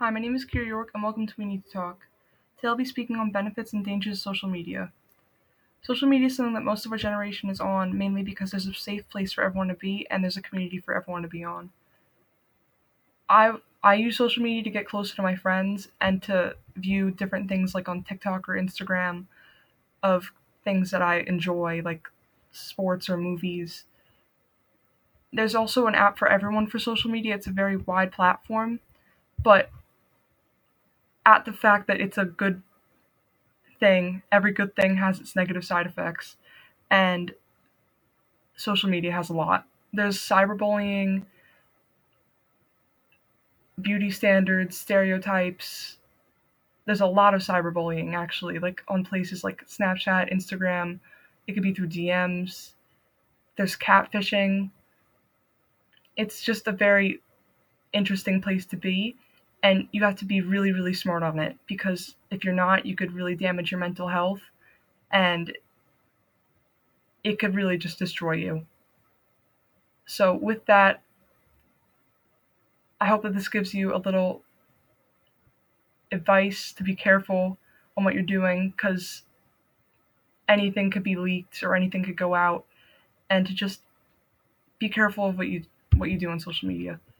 Hi, my name is Kira York, and welcome to We Need to Talk. Today I'll be speaking on benefits and dangers of social media. Social media is something that most of our generation is on, mainly because there's a safe place for everyone to be, and there's a community for everyone to be on. I I use social media to get closer to my friends and to view different things like on TikTok or Instagram of things that I enjoy, like sports or movies. There's also an app for everyone for social media. It's a very wide platform, but at the fact that it's a good thing, every good thing has its negative side effects, and social media has a lot. There's cyberbullying, beauty standards, stereotypes. There's a lot of cyberbullying actually, like on places like Snapchat, Instagram. It could be through DMs. There's catfishing. It's just a very interesting place to be and you have to be really really smart on it because if you're not you could really damage your mental health and it could really just destroy you. So with that i hope that this gives you a little advice to be careful on what you're doing because anything could be leaked or anything could go out and to just be careful of what you what you do on social media